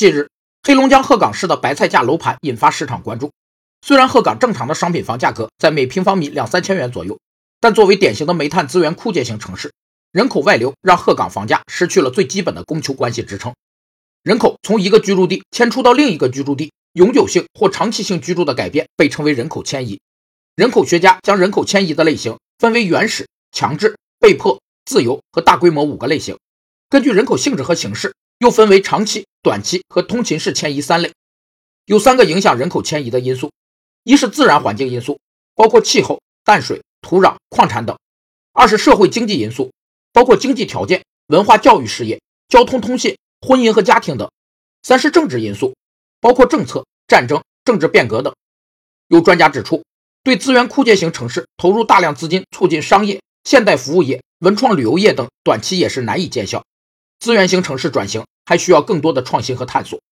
近日，黑龙江鹤岗市的白菜价楼盘引发市场关注。虽然鹤岗正常的商品房价格在每平方米两三千元左右，但作为典型的煤炭资源枯竭型城市，人口外流让鹤岗房价失去了最基本的供求关系支撑。人口从一个居住地迁出到另一个居住地，永久性或长期性居住的改变被称为人口迁移。人口学家将人口迁移的类型分为原始、强制、被迫、自由和大规模五个类型。根据人口性质和形式，又分为长期、短期和通勤式迁移三类。有三个影响人口迁移的因素。一是自然环境因素，包括气候、淡水、土壤、矿产等；二是社会经济因素，包括经济条件、文化教育事业、交通通信、婚姻和家庭等；三是政治因素，包括政策、战争、政治变革等。有专家指出，对资源枯竭型城市投入大量资金促进商业、现代服务业、文创旅游业等，短期也是难以见效。资源型城市转型还需要更多的创新和探索。